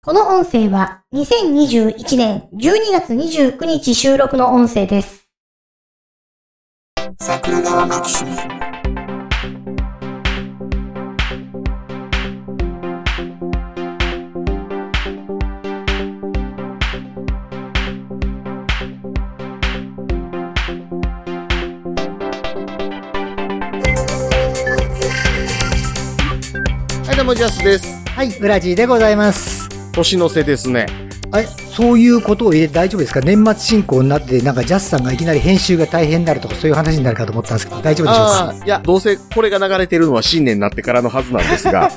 この音声は2021年12月29日収録の音声です。桜川マキシムはい、どうも、ジャスです。はい、ウラジーでございます。年の瀬ですね。はい、そういうことを入れて大丈夫ですか？年末進行になって、なんかジャスさんがいきなり編集が大変になるとか、そういう話になるかと思ったんですけど、大丈夫でしょうか？ああ、いや、どうせこれが流れてるのは新年になってからのはずなんですが、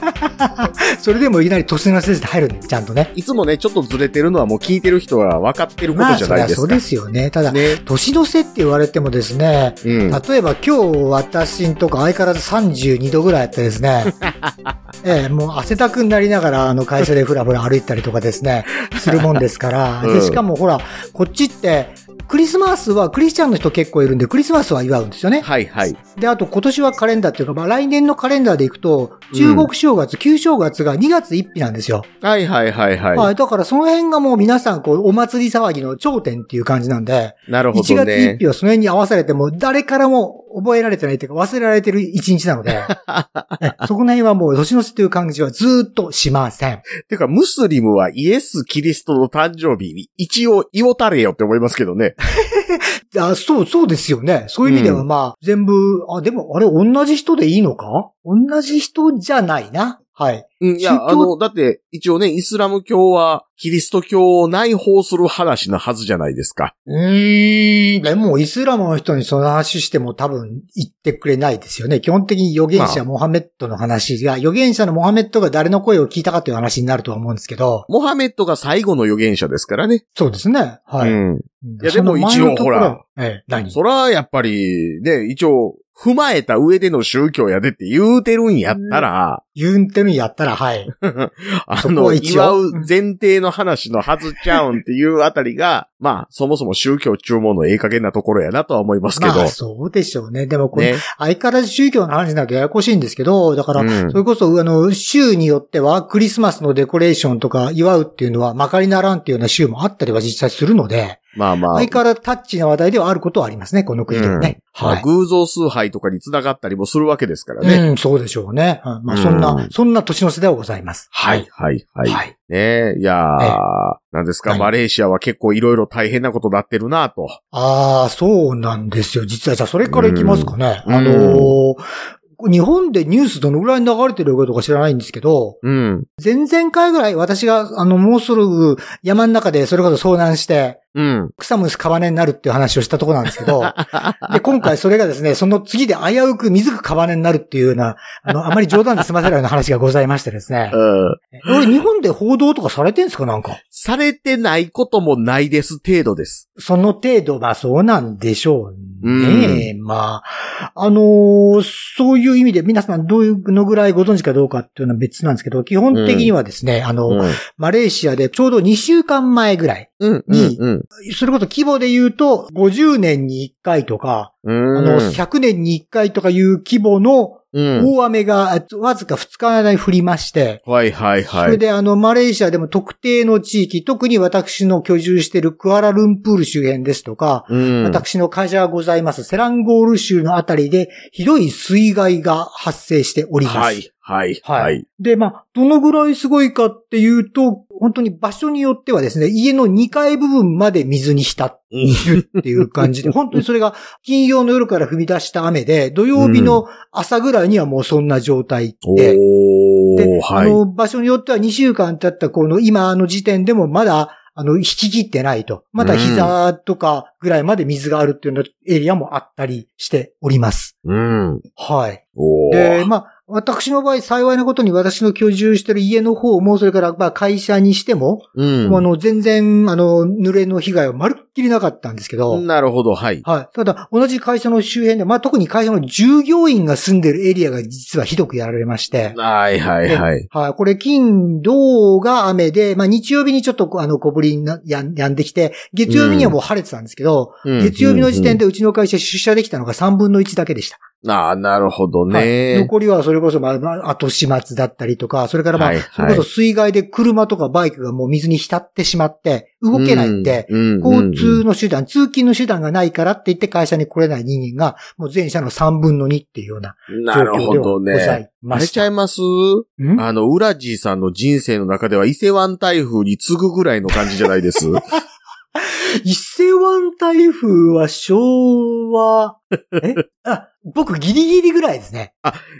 それでもいきなり年の瀬で入るんで、ちゃんとね。いつもね、ちょっとずれてるのはもう聞いてる人は分かってることまあ、じゃないですか。そりゃそうですよね。ただ、ね。年の瀬って言われてもですね、うん。例えば今日私んとこ相変わらず32度ぐらいあってですね、ええ、もう汗だくになりながら、あの会社でふらふら歩いたりとかですね、するもんですから、うんで、しかもほら、こっちって、クリスマスは、クリスチャンの人結構いるんで、クリスマスは祝うんですよね。はいはい。で、あと今年はカレンダーっていうか、まあ来年のカレンダーでいくと、中国正月、旧正月が2月1日なんですよ。はいはいはいはい。はい。だからその辺がもう皆さん、こう、お祭り騒ぎの頂点っていう感じなんで、なるほ1月どね1。日はその辺に合わされても、誰からも覚えられてないっていうか、忘れられてる1日なので、えそこの辺はもう年の瀬という感じはずーっとしません。てか、ムスリムはイエス・キリストの誕生日に一応祝たれよって思いますけどね。あそう、そうですよね。そういう意味ではうんまあ、全部、あ、でも、あれ、同じ人でいいのか？同じ人じゃないな。はい。うん、いや、あの、だって、一応ね、イスラム教は、キリスト教を内包する話のはずじゃないですか。うーん、でも、イスラムの人にその話しても多分言ってくれないですよね。基本的に預言者まあモハメットの話が、預言者のモハメットが誰の声を聞いたかという話になるとは思うんですけど、モハメットが最後の預言者ですからね。そうですね。はい。うん。うんいやでも一応ほら。ええ、何？そら、やっぱり、ね、一応、踏まえた上での宗教やでって言うてるんやったら、言うてるんやったら、はい。あの、祝う前提の話のはずちゃうんっていうあたりが、まあ、そもそも宗教注文のええ加減なところやなとは思いますけど。まあ、そうでしょうね。でも、これ、ね。相変わらず宗教の話になるとややこしいんですけど、だから、うんそれこそ、あの、州によっては、クリスマスのデコレーションとか祝うっていうのは、まかりならんっていうような州もあったりは実際するので、まあまあ。相変わらずタッチな話題ではあることはありますね、この国でもね。まあはい。偶像崇拝とかに繋がったりもするわけですからね。うん、そうでしょうね。うんまあ、そんう、なんそんな年の瀬ではございます。はい、。はい、はい。はい。ねえ、いやー、ええなんですか、何マレーシアは結構いろいろ大変なことなってるなと。ああ、そうなんですよ。実は、じゃあ、それからいきますかね。うんあのー日本でニュースどのぐらい流れてるかとか知らないんですけど、うん。前々回ぐらい私が、あの、もうすぐ山の中でそれこそ遭難して、うん。草むすカバネになるっていう話をしたところなんですけど、で、今回それがですね、その次で危うく水くカバネになるっていうような、あの、あまり冗談で済ませないような話がございましてですね。うん。俺、日本で報道とかされてんすかなんか？されてないこともないです程度です。その程度、まあそうなんでしょうね。まあ、あのーそういう意味で皆さんどういうのぐらいご存知かどうかっていうのは別なんですけど、基本的にはですね、あの、うん。マレーシアでちょうど2週間前ぐらい、うん。にうん。それこそ規模で言うと、50年に1回とか、うん。あの、100年に1回とかいう規模のうん。大雨がわずか2日の間に降りまして、はいはいそはい。れであの、マレーシアでも特定の地域、特に私の居住しているクアラルンプール周辺ですとか、うん。私の会社がございますセランゴール州のあたりで、ひどい水害が発生しております。はい、はい、ははいい。で、まあ、どのぐらいすごいかっていうと、本当に場所によってはですね、家の2階部分まで水に浸るっていう感じで、本当にそれが金曜の夜から踏み出した雨で、土曜日の朝ぐらいにはもうそんな状態おで、でー、、はい。あの、場所によっては2週間経ったこの今の時点でもまだ、あの、引き切ってないと。まだ膝とかぐらいまで水があるっていうようなエリアもあったりしております。うん。はい。で、まあ、私の場合幸いなことに私の居住してる家の方も、それからまあ会社にしても、うん。あの、全然、あの、濡れの被害はまるっきりなかったんですけど、なるほど、はい。はい。ただ、同じ会社の周辺で、まあ特に会社の従業員が住んでるエリアが実はひどくやられまして、はい、はい、はい。はい。これ、金、土が雨で、まあ日曜日にちょっとあの小降りになやんやんできて、月曜日にはもう晴れてたんですけど、うん月曜日の時点でうちの会社出社できたのが3分の1だけでした。ああ、なるほどはい。ね。残りはそれこそ、まあまあ、後始末だったりとか、それからまあ、はいはい。それこそ水害で車とかバイクがもう水に浸ってしまって、動けないって、うん、交通の手段、通勤の手段がないからって言って会社に来れない人間が、もう全社の3分の2っていうようななるほ状況でござね。いましあれちゃいます？ん？あの、ウラジーさんの人生の中では伊勢湾台風に次ぐぐらいの感じじゃないです？伊勢湾台風は昭和、え？あ、僕ギリギリぐらいですね。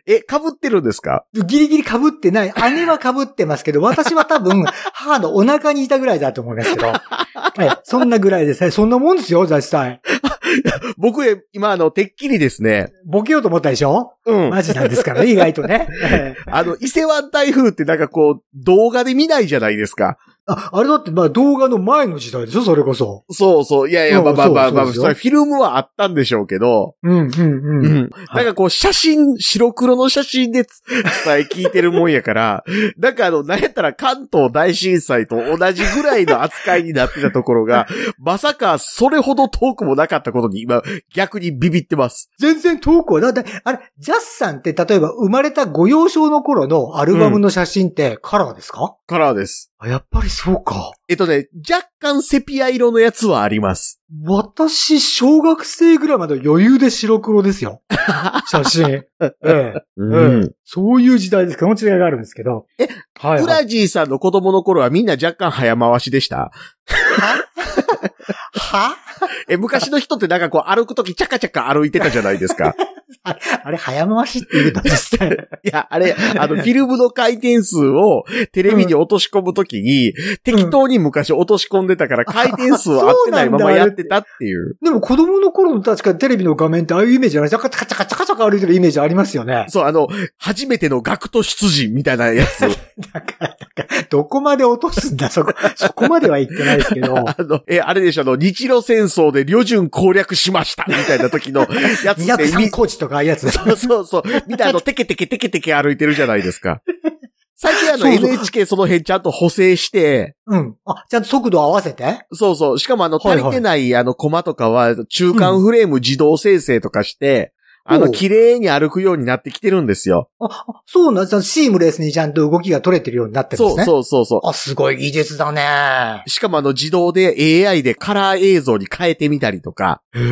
え、被ってるんですか？ギリギリ被ってない。姉は被ってますけど、私は多分、母のお腹にいたぐらいだと思いますけど。えそんなぐらいですね。そんなもんですよ、実際。僕、え今、あの、てっきりですね。ボケようと思ったでしょ？うん。マジなんですからね、意外とね。ええあの、伊勢湾台風ってなんかこう、動画で見ないじゃないですか。あ、あれだって、まあ動画の前の時代でしょ、それこそ。そうそう。いやいや、うんまあまあまあまあ、それフィルムはあったんでしょうけど、うん、うん、ううん。ん。なんかこう、写真、白黒の写真でつ 伝え聞いてるもんやから、なんかあの、なんやったら関東大震災と同じぐらいの扱いになってたところが、まさかそれほど遠くもなかったことに今、逆にビビってます。全然遠くは、だって、あれ、ジャスさんって例えば生まれたご幼少の頃のアルバムの写真ってカラーですか、カラーです。あ、やっぱりそうか。えっとね、若干セピア色のやつはあります。私、小学生ぐらいまで余裕で白黒ですよ。写真。ええ。うん。ええそういう時代です。この違いがあるんですけど。え、はい、ウはい。ラジーさんの子供の頃はみんな若干早回しでした？は？え、昔の人ってなんかこう歩くときチャカチャカ歩いてたじゃないですか。あれ、早回しって言うと実際。いや、あれ、あの、フィルムの回転数をテレビに落とし込むときに、適当に昔落とし込んでたから回転数は合ってないままやってたっていう。でも子供の頃の確かテレビの画面ってああいうイメージじゃないですか。チャカチャカチャカチャカ歩いてるイメージありますよね。そう、あの、初めての学徒出陣みたいなやつ。だから、だから、どこまで落とすんだ、そこ、そこまでは言ってないですけど。あの、え、あれでしょ、あの、日露戦争で旅順攻略しましたみたいな時のやつって203コーチとかああいうやつ。そうそうそう。みたいなのテケテケテケテケ歩いてるじゃないですか。最近あの NHK その辺ちゃんと補正して、うん。あ、ちゃんと速度合わせて？そうそう。しかもあの足りてないあのコマとかは中間フレーム自動生成とかして、あの綺麗に歩くようになってきてるんですよ。あ、あそうなん？です。シームレスにちゃんと動きが取れてるようになってるんですね。そうそうそうそう。あ、すごい技術だね。しかもあの自動で AI でカラー映像に変えてみたりとか。へえ。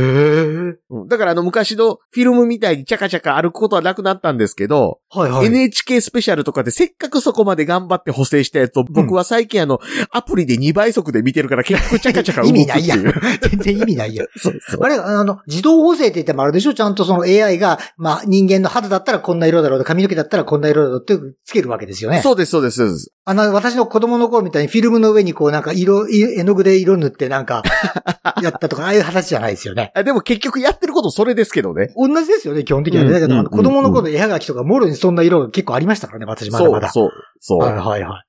うんだからあの昔のフィルムみたいにチャカチャカ歩くことはなくなったんですけど、はいはい。NHK スペシャルとかでせっかくそこまで頑張って補正したやつを僕は最近あの、アプリで2倍速で見てるから結局チャカチャカ動く意っていう。味ないやん。全然意味ないやん。そうそう。あれ、あの、自動補正って言ってもあれでしょ？ちゃんとその AI が、まあ人間の肌だったらこんな色だろうと、髪の毛だったらこんな色だろうってつけるわけですよね。そうです、そうです、そうです。あの、私の子供の頃みたいにフィルムの上にこうなんか色、い絵の具で色塗ってなんか、やったとか、ああいう話じゃないですよね。あでも結局やってることそれですけどね。同じですよね、基本的にはね。だけど、子供の頃の絵はがきとか、もろにそんな色が結構ありましたからね、私まだそう、まだ。そう、そう。はいはいはい。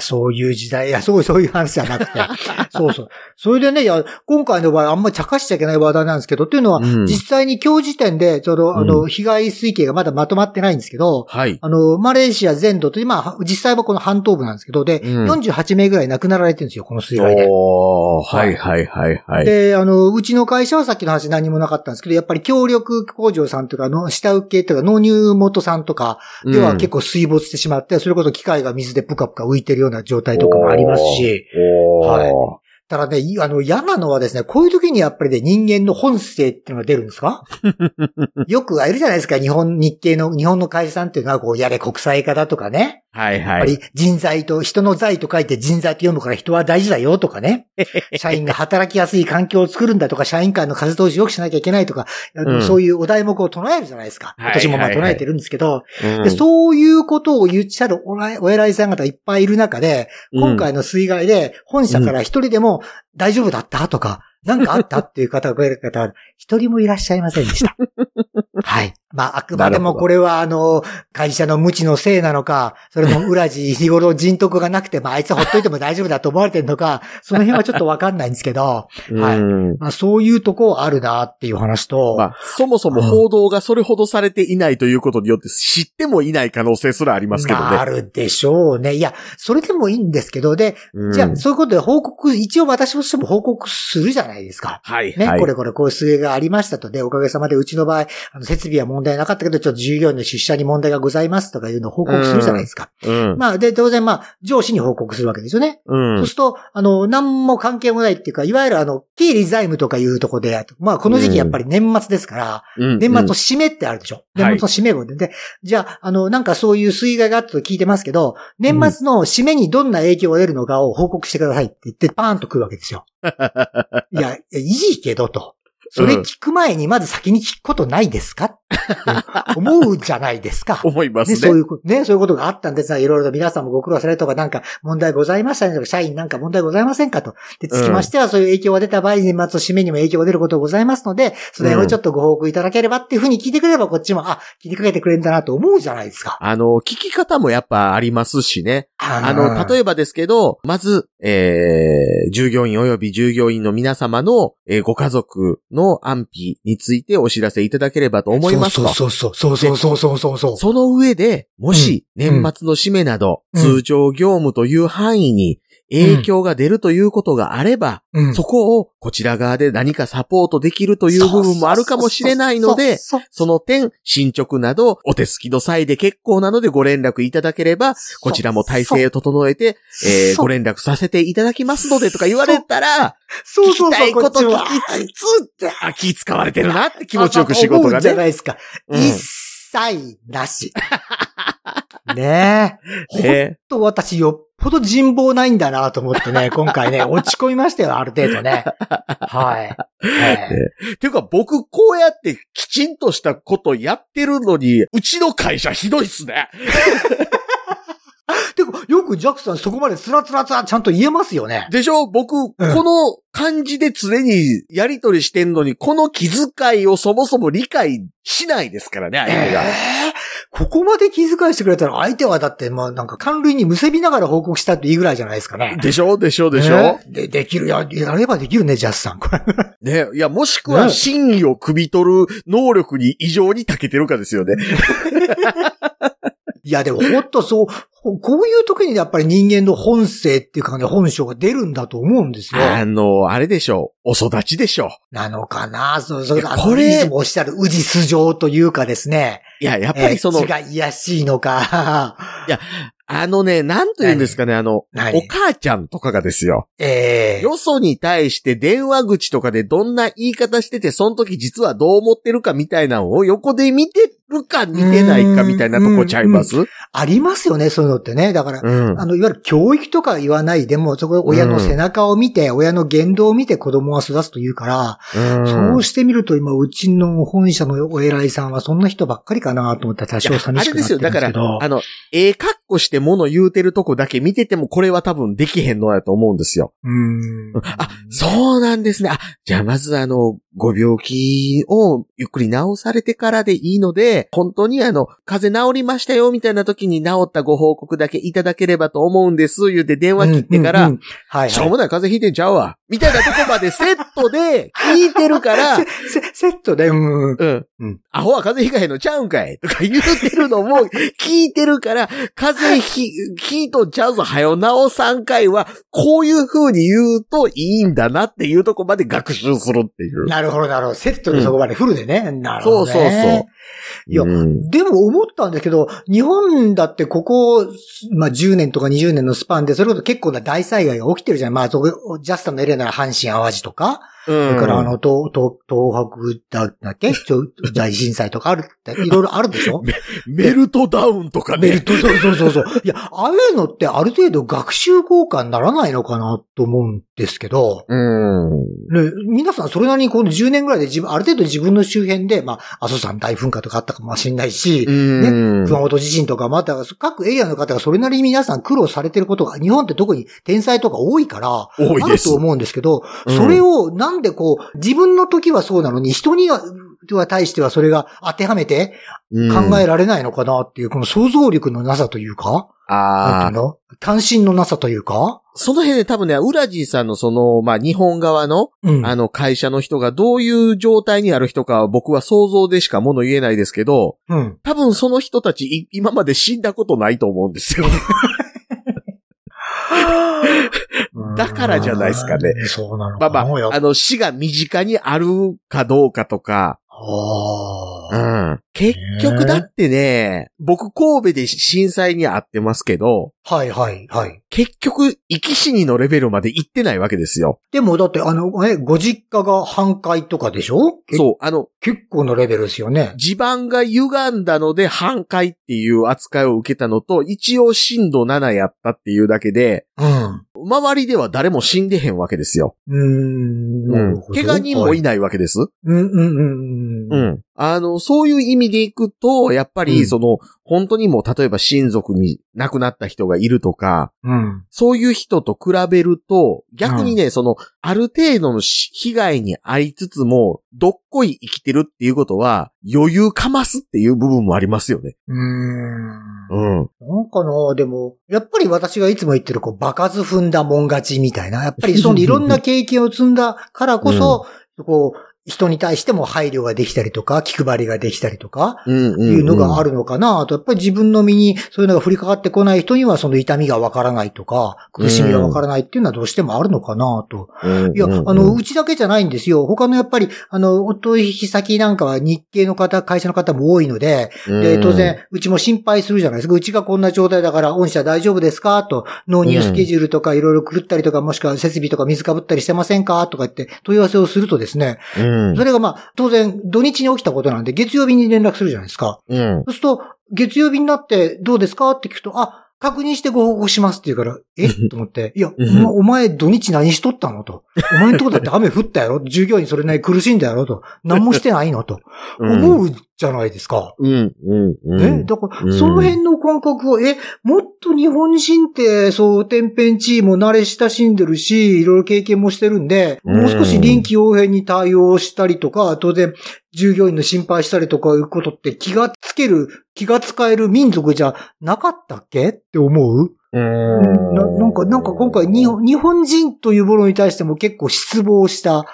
そういう時代、いや、そうそういう話じゃなくて。そうそう。それでね、いや、今回の場合あんまり茶化しちゃいけない話題なんですけど、っていうのは、うん実際に今日時点で、ちょうど、あの、被害推計がまだまとまってないんですけど、はい。あの、マレーシア全土という、まあ、実際はこの半島部なんですけど、で、うん48名ぐらい亡くなられてるんですよ、この水害で。おー、はい、はい、はい、はい。で、あの、うちの会社はさっきの話何もなかったんですけど、やっぱり協力工場さんとかの下請けとか納入元さんとかでは結構水没してしまって、それこそ機械が水でプカプカ浮いてるような状態とかもありますし、はい。ただね、いあの、嫌なのはですね、こういう時にやっぱりね、人間の本性っていうのが出るんですか？よくあるじゃないですか、日本、日系の、日本の会社さんっていうのは、こう、やれ国際化だとかね。はい、はい。やっぱり人材と、人の財と書いて人材と読むから人は大事だよとかね。社員が働きやすい環境を作るんだとか、社員間の風通しを良くしなきゃいけないとか、うんそういうお題目を唱えるじゃないですか。はい私もまあ唱えてるんですけど、そういうことを言っちゃるお偉いさん方いっぱいいる中で、今回の水害で本社から一人でも大丈夫だったとか、なんかあったっていう方が、一人もいらっしゃいませんでした。はい。まあ、あくまでもこれは、あの、会社の無知のせいなのか、それも裏地日頃人徳がなくて、まあ、あいつほっといても大丈夫だと思われてるのか、その辺はちょっとわかんないんですけど、はい。うんまあ、そういうとこあるなっていう話と、まあ、そもそも報道がそれほどされていないということによって知ってもいない可能性すらありますけどまあ。るでしょうね。いや、それでもいいんですけど、で、うんじゃあ、そういうことで報告、一応私としても報告するじゃないですか。はい、ね、はい。これこれこういう数がありましたと。で、おかげさまでうちの場合、あの設備は問題なかったけど、ちょっと従業員の出社に問題がございますとかいうのを報告するじゃないですか。うん。まあ、で、当然まあ、上司に報告するわけですよね。うんそうすると、あの、何も関係もないっていうか、いわゆるあの、経理財務とかいうところで、まあ、この時期やっぱり年末ですから、うん年末の締めってあるでしょ。うん年末の締め分で。で、じゃあ、あの、なんかそういう水害があったと聞いてますけど、年末の締めにどんな影響が出るのかを報告してくださいって言って、パーンと来るわけですよ。いや、いやいいけどと。それ聞く前にまず先に聞くことないですかって 思うじゃないですか。ね、思いますね。そういうこと、ね、そういうことがあったんですが、いろいろと皆さんもご苦労されるとか、なんか問題ございましたねとか、社員なんか問題ございませんかと。で、つきましては、そういう影響が出た場合、年末の締めにも影響が出ることがございますので、それをちょっとご報告いただければっていうふうに聞いてくれれば、こっちも、あ、聞いてくれてくれるんだなと思うじゃないですか。あの、聞き方もやっぱありますしね。ああの、例えばですけど、まず、えー、従業員及び従業員の皆様の、えーご家族の安否についてお知らせいただければと思いますと。そうそうそうそうそうそうそうそう。その上で、もし年末の締めなど、通常業務という範囲に影響が出るということがあれば、うんそこをこちら側で何かサポートできるという部分もあるかもしれないので、その点、進捗など、お手すきの際で結構なのでご連絡いただければ、こちらも体制を整えて、えーご連絡させていただきますのでとか言われたら、聞そうそうそうきたいこと聞きつつ、あ、気使われてるなって気持ちよく仕事が思うじゃなね。いですか。うん一切なし。ねえ。ねほんと私よっぽど人望ないんだなと思ってね、今回ね、落ち込みましたよ、ある程度ね。はい。ええていうか僕こうやってきちんとしたことやってるのに、うちの会社ひどいっすね。てか、よくジャックさんそこまでつらつらつらちゃんと言えますよね。でしょ？僕、この感じで常にやりとりしてんのに、この気遣いをそもそも理解しないですからね、相手が。ええここまで気遣いしてくれたら相手はだって、まあなんか関類にむせびながら報告したっていいぐらいじゃないですかね。でしょ？でしょ？でしょ、ね？で、できる、や、やればできるね、ジャスさん。これ。ね。いや、もしくはね真意を汲み取る能力に異常に長けてるかですよね。いや、でもほんとそう、こういう時にやっぱり人間の本性っていうかね、本性が出るんだと思うんですよ。あの、あれでしょ？う。お育ちでしょ？なのかな？そう、それが、いやこれいつもおっしゃる、宇治素性というかですね。う。いや、やっぱりその、えが癒しいのか。あのね、なんと言うんですかね、あの、何？お母ちゃんとかがですよ。ええよそに対して電話口とかでどんな言い方してて、その時実はどう思ってるかみたいなのを横で見てるか見てないかみたいなとこちゃいます？ありますよね、そういうのってね。だから、うん。あの、いわゆる教育とか言わないでも、そこで親の背中を見て、親の言動を見て子供は育つというから、そうしてみると今、うちの本社のお偉いさんはそんな人ばっかりかなと思ったら多少寂あれですよ。しくなってるんだからですけど。、あの、ええ格好して物言うてるとこだけ見てても、これは多分できへんのやと思うんですよ。うーん。あ、そうなんですね。あ、じゃあまずあの、ご病気をゆっくり治されてからでいいので、本当にあの、風邪治りましたよみたいな時に治ったご報告だけいただければと思うんです、言うて電話切ってから、うんうんうんはいはい。しょうもない風邪ひいてんちゃうわ。みたいなとこまでセットで聞いてるから、セセットで、うん。うん。うんアホは風邪ひかへんのちゃうんかいとか言うてるのも聞いてるから、風邪ひ、ひいとんちゃうぞ、はよなお3回は、こういう風に言うといいんだなっていうとこまで学習するっていう。なるほど、なるほど。セットでそこまでフルでね。なるほど、ね。そうそうそう。いやうんでも思ったんですけど、日本だってここ、まあ、10年とか20年のスパンで、それこそ結構な大災害が起きてるじゃん。まあ、そこジャスタのエリアなら阪神淡路とか、そうん。れからあの、東、東、東北だだっけ？大震災とかあるって、いろいろあるでしょ？メルトダウンとかね。メルト、そうそうそうそう。いや、ああいうのってある程度学習効果にならないのかなと思うんですけど、うん。ね、皆さんそれなりにこの10年ぐらいで自分、ある程度自分の周辺で、まあ、阿蘇山大噴火とかあったかもしれないし、うん。熊本地震とか、また各エリアの方がそれなりに皆さん苦労されてることが、日本って特に天災とか多いから、多いですあると思うんですけど、うんそれをなんでこう、自分の時はそうなのに人にはは対してはそれが当てはめてうん考えられないのかなっていう、この想像力のなさというか、なんああの？関心のなさというか、その辺で多分ね、ウラジーさんのその、まあ、日本側の、うん。あの、会社の人がどういう状態にある人かは僕は想像でしかもの言えないですけど、うん。多分その人たちい今まで死んだことないと思うんですよ。だからじゃないですかねうん。そうなのまあまあ、あの、死が身近にあるかどうかとか、うん。結局だってね、僕神戸で震災に遭ってますけど、はいはいはい。結局、生き死にのレベルまで行ってないわけですよ。でもだってあの、え、ご実家が半壊とかでしょ？う。そう、あの、結構のレベルですよね。地盤が歪んだので半壊っていう扱いを受けたのと、一応震度7やったっていうだけで、うん。周りでは誰も死んでへんわけですよ。うーん。怪我人もいないわけです。うんうんうんうん。うん。あの、そういう意味でいくと、やっぱり、うんその、本当にもう、例えば親族に亡くなった人がいるとか、うん。そういう人と比べると、逆にね、その、ある程度のし被害に遭いつつも、どっこい生きてるっていうことは、余裕かますっていう部分もありますよね。うーん。うん。なんかな、でも、やっぱり私がいつも言ってる、こう、場数踏んだもん勝ちみたいな、やっぱりその いろんな経験を積んだからこそ、こう、人に対しても配慮ができたりとか、気配りができたりとか。いうのがあるのかなと、やっぱり自分の身にそういうのが降りかかってこない人にはその痛みがわからないとか、苦しみがわからないっていうのはどうしてもあるのかなと。うん。いや、あの、うちだけじゃないんですよ。他のやっぱり、あの、お取引先なんかは日系の方、会社の方も多いので、で、当然、うちも心配するじゃないですか。うちがこんな状態だから、御社大丈夫ですかと、納入スケジュールとかいろいろ狂ったりとか、もしくは設備とか水かぶったりしてませんかとか言って問い合わせをするとですね、うん。それがまあ、当然、土日に起きたことなんで、月曜日に連絡するじゃないですか。うん。そうすると、月曜日になってどうですかって聞くと、あ、確認してご報告しますって言うから、え？と思って、いや、お前土日何しとったの？と。お前のとこだって雨降ったやろ？従業員それなりに苦しんだやろ？と。何もしてないの？と。思うじゃないですか。うん。うん。うん。ね、だから、うんその辺の感覚を、え、もっと日本人って、そう、天変地異も慣れ親しんでるし、いろいろ経験もしてるんで、うんもう少し臨機応変に対応したりとか、当然、従業員の心配したりとかいうことって気がつける、気が使える民族じゃなかったっけって思ううん。ななんか、なんか今回日本、日本人というものに対しても結構失望した、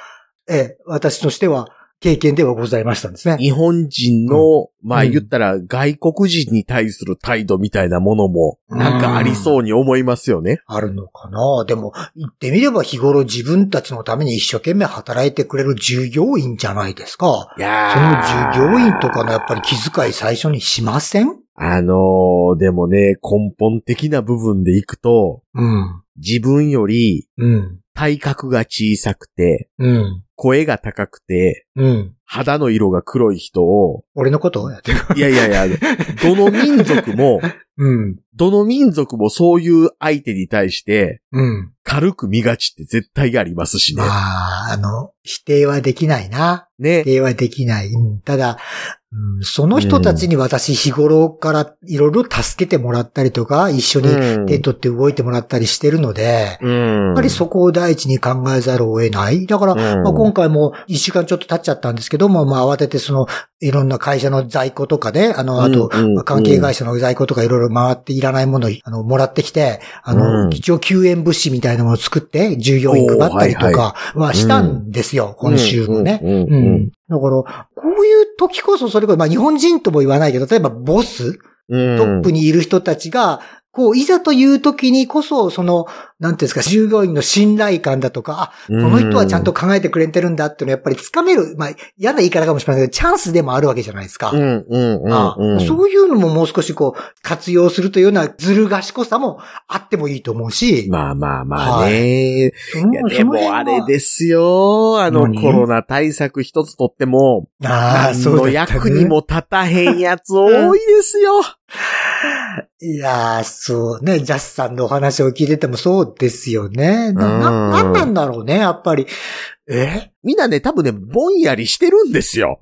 ええ、私としては経験ではございましたんですね。日本人の、まあうん言ったら外国人に対する態度みたいなものも、なんかありそうに思いますよね。あるのかな？でも、言ってみれば日頃自分たちのために一生懸命働いてくれる従業員じゃないですか。いやそーの従業員とかのやっぱり気遣い最初にしません？あのー、でもね、根本的な部分でいくと、うん。自分よりうん。体格が小さくて、うん。声が高くて、うん。肌の色が黒い人を、俺のこと？やってる。いやいやいや、どの民族も、うん。どの民族もそういう相手に対して、うん。軽く見がちって絶対ありますしね。まあ、あの、否定はできないな。ね否。定はできない。うんただ、うんその人たちに私日頃からいろいろ助けてもらったりとか、一緒にうん手取って動いてもらったりしてるので、うん。やっぱりそこを第一に考えざるを得ない。だから、今回も一週間ちょっと経っちゃったんですけども、まあ慌ててその、いろんな会社の在庫とかで、あの、あと、関係会社の在庫とかいろいろ回っていらないものを、あの、もらってきて、あの、うん。一応救援物資みたいなものを作って、従業員配ったりとかはしたんですよ、今週もね。うん。だから、こういう時こそそれこそ、まあ日本人とも言わないけど、例えばボスうん。トップにいる人たちが、こう、いざという時にこそ、その、なんていうんですか、従業員の信頼感だとか、あ、この人はちゃんと考えてくれてるんだっていうのはやっぱりつかめる、まあ、嫌な言い方かもしれないけど、チャンスでもあるわけじゃないですか。うんうんうんあうん。そういうのももう少しこう、活用するというようなずる賢さもあってもいいと思うし。まあまあまあね。そのいや、でもあれですよ。あの何？コロナ対策一つとっても、ああ、そうだったね役にも立たへんやつ多いですよ。いやー、そうね、ジャスさんのお話を聞いててもそうですよね。な、うんな、なんなんだろうね、やっぱり。え？みんなね、多分ね、ぼんやりしてるんですよ。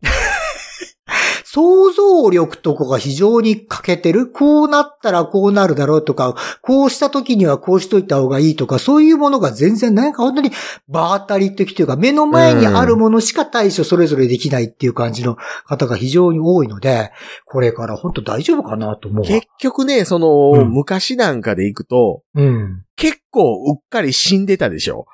想像力とかが非常に欠けてる。こうなったらこうなるだろうとか、こうした時にはこうしといた方がいいとか、そういうものが全然なんか本当に場当たり的というか、目の前にあるものしか対処それぞれできないっていう感じの方が非常に多いので、これから本当大丈夫かなと思うわ。結局ね、その、うん昔なんかで行くと、うん。結構うっかり死んでたでしょ。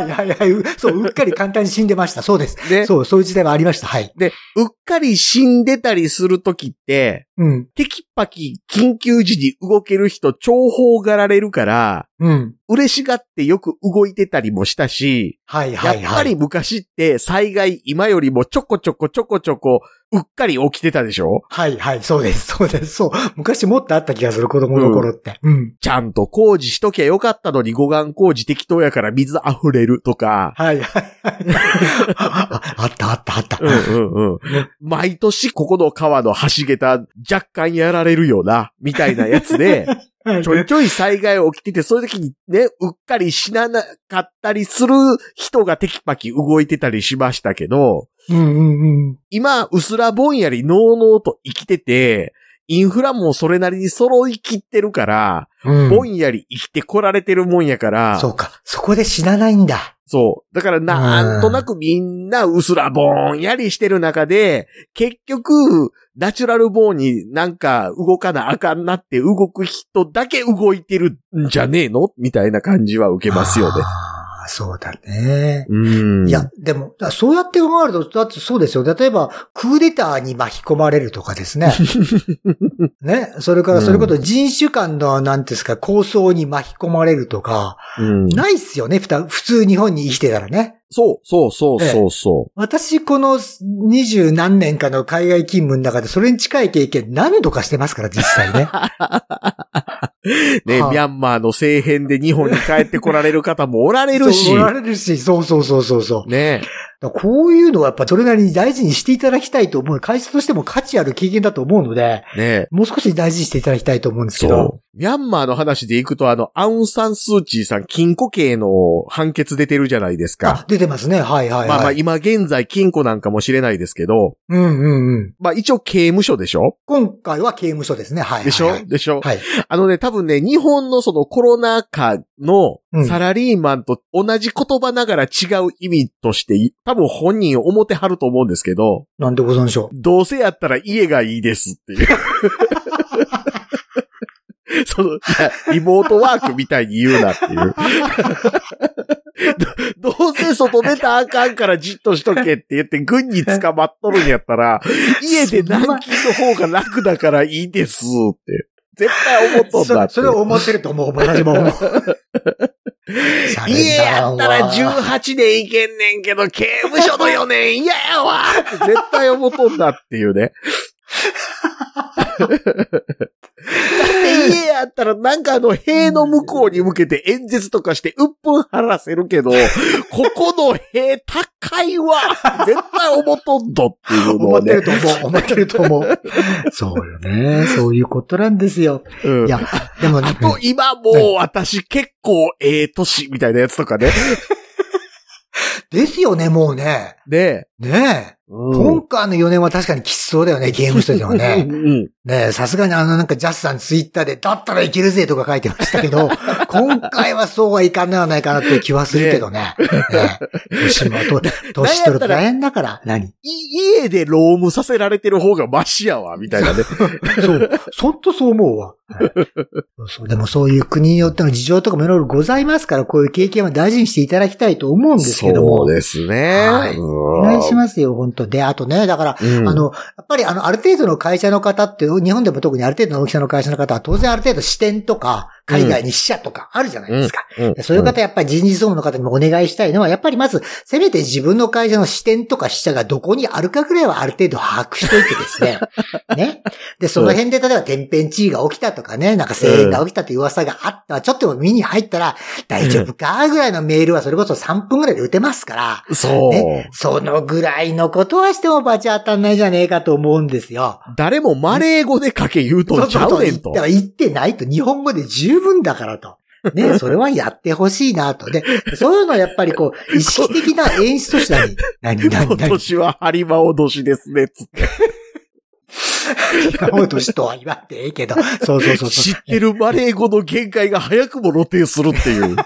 はいはいはい。うそう、うっかり簡単に死んでました。そうです。で、そう、そういう時代はありました。はい。で、うっかり死んでたりするときって、うん。テキパキ緊急時に動ける人重宝がられるから、うん。嬉しがってよく動いてたりもしたし、はいはいはい。やっぱり昔って災害今よりもちょこちょこちょこちょこうっかり起きてたでしょ？はいはい、そうです、そうです、そう。昔もっとあった気がする、子供の頃って。うん。ちゃんと工事しときゃよかったのに護岸工事適当やから水溢れるとか、はいはいはい。あ あったあったあった。うんうんうん。毎年ここの川の橋桁若干やられるよな、みたいなやつで、ちょいちょい災害起きてて、そういう時にね、うっかり死ななかったりする人がテキパキ動いてたりしましたけど、うんうんうん。今、うすらぼんやりのうのうと生きてて、インフラもそれなりに揃いきってるから、うんぼんやり生きてこられてるもんやから、そうか。そこで死なないんだ。そう。だからなんとなくみんなうすらぼんやりしてる中で、結局、ナチュラルボーンになんか動かなあかんなって動く人だけ動いてるんじゃねえの？みたいな感じは受けますよね。そうだね。うん。いや、でも、だそうやって考えると、だってそうですよ。例えば、クーデターに巻き込まれるとかですね。ね。それから、それこそ人種間の、なんですか、構想に巻き込まれるとか、うん、ないっすよね。普通日本に生きてたらね。そう、そう、そう、そう、そ私、この二十何年かの海外勤務の中で、それに近い経験何度かしてますから、実際ね。う。ね、はあミャンマーの政変で日本に帰ってこられる方もおられるしそう。おられるし、そうそうそうそうそう。ね。こういうのはやっぱそれなりに大事にしていただきたいと思う。会社としても価値ある経験だと思うので、ね。もう少し大事にしていただきたいと思うんですけど。ミャンマーの話でいくと、あの、アウンサンスーチーさん、禁錮刑の判決出てるじゃないですかあ。、出てますね。はいはいはい。まあまあ、今現在禁錮なんかもしれないですけど、うんうんうん。まあ一応刑務所でしょ？今回は刑務所ですね。はいはい、はい。でしょ？でしょ？はい。あのね、多分ね、日本のそのコロナ禍のうんサラリーマンと同じ言葉ながら違う意味として、多分本人思ってはると思うんですけど、なんでござんしょう。どうせやったら家がいいですっていう。その、リモートワークみたいに言うなっていう。どどうせ外出たらあかんからじっとしとけって言って軍に捕まっとるんやったら、家で軟禁の方が楽だからいいですって。絶対思っとんだって。そそれを思ってると思う。私も思う。家やったら18年いけんねんけど、刑務所の4年嫌やわって絶対思っとんだっていうね。だって家やったらなんかあの塀の向こうに向けて演説とかして鬱憤晴らせるけど、ここの塀高いわ絶対思っとんだっていうの思ってをねると思う。思ってると思う。そうよね。そういうことなんですよ。うんいや、でもねあ、と今もう私結構ええ年みたいなやつとかね。ですよね、もうね。で、ねえ。うん今回の4年は確かにきつそうだよね、ゲームしててもね。うんねえ、さすがにあのなんかジャスさんツイッターで、だったらいけるぜとか書いてましたけど、今回はそうはいかんのではないかなっていう気はするけどね。ねえ年もと、年取ると大変だから。何？い家でロームさせられてる方がマシやわ、みたいなね。そう。そっとそう思うわ。そうそうでもそういう国によっての事情とかもいろいろございますから、こういう経験は大事にしていただきたいと思うんですけども。そうですね。はいお願いしますよ、本当で、あとね、だから、す。うんあ、の、やっぱりあの、ある程度の会社の方って、日本でも特にある程度の大きさの会社の方は、当然ある程度支店とか、海外に支社とかあるじゃないですか。うんでそういう方、やっぱり人事総務の方にもお願いしたいのは、やっぱりまず、せめて自分の会社の支店とか支社がどこにあるかぐらいはある程度把握しといてですね。ね。で、その辺で例えば天変地異が起きたとかね、なんか声援が起きたという噂があったら、ちょっとでも耳に入ったら、大丈夫かぐらいのメールはそれこそ3分ぐらいで打てますから、そう、ねそのぐらいのことはしてもバチ当たんないじゃねえかと思うんですよ。誰もマレー語で書け言うとんちゃうねんと言ってないと日本語で十分だからと。ね、それはやってほしいなと。で、そういうのはやっぱりこう、意識的な演出として何？何？何？今何年はハリマオ年ですね、つって。今年とは言わんでええけど。そうそうそう。知ってるバレー語の限界が早くも露呈するっていう。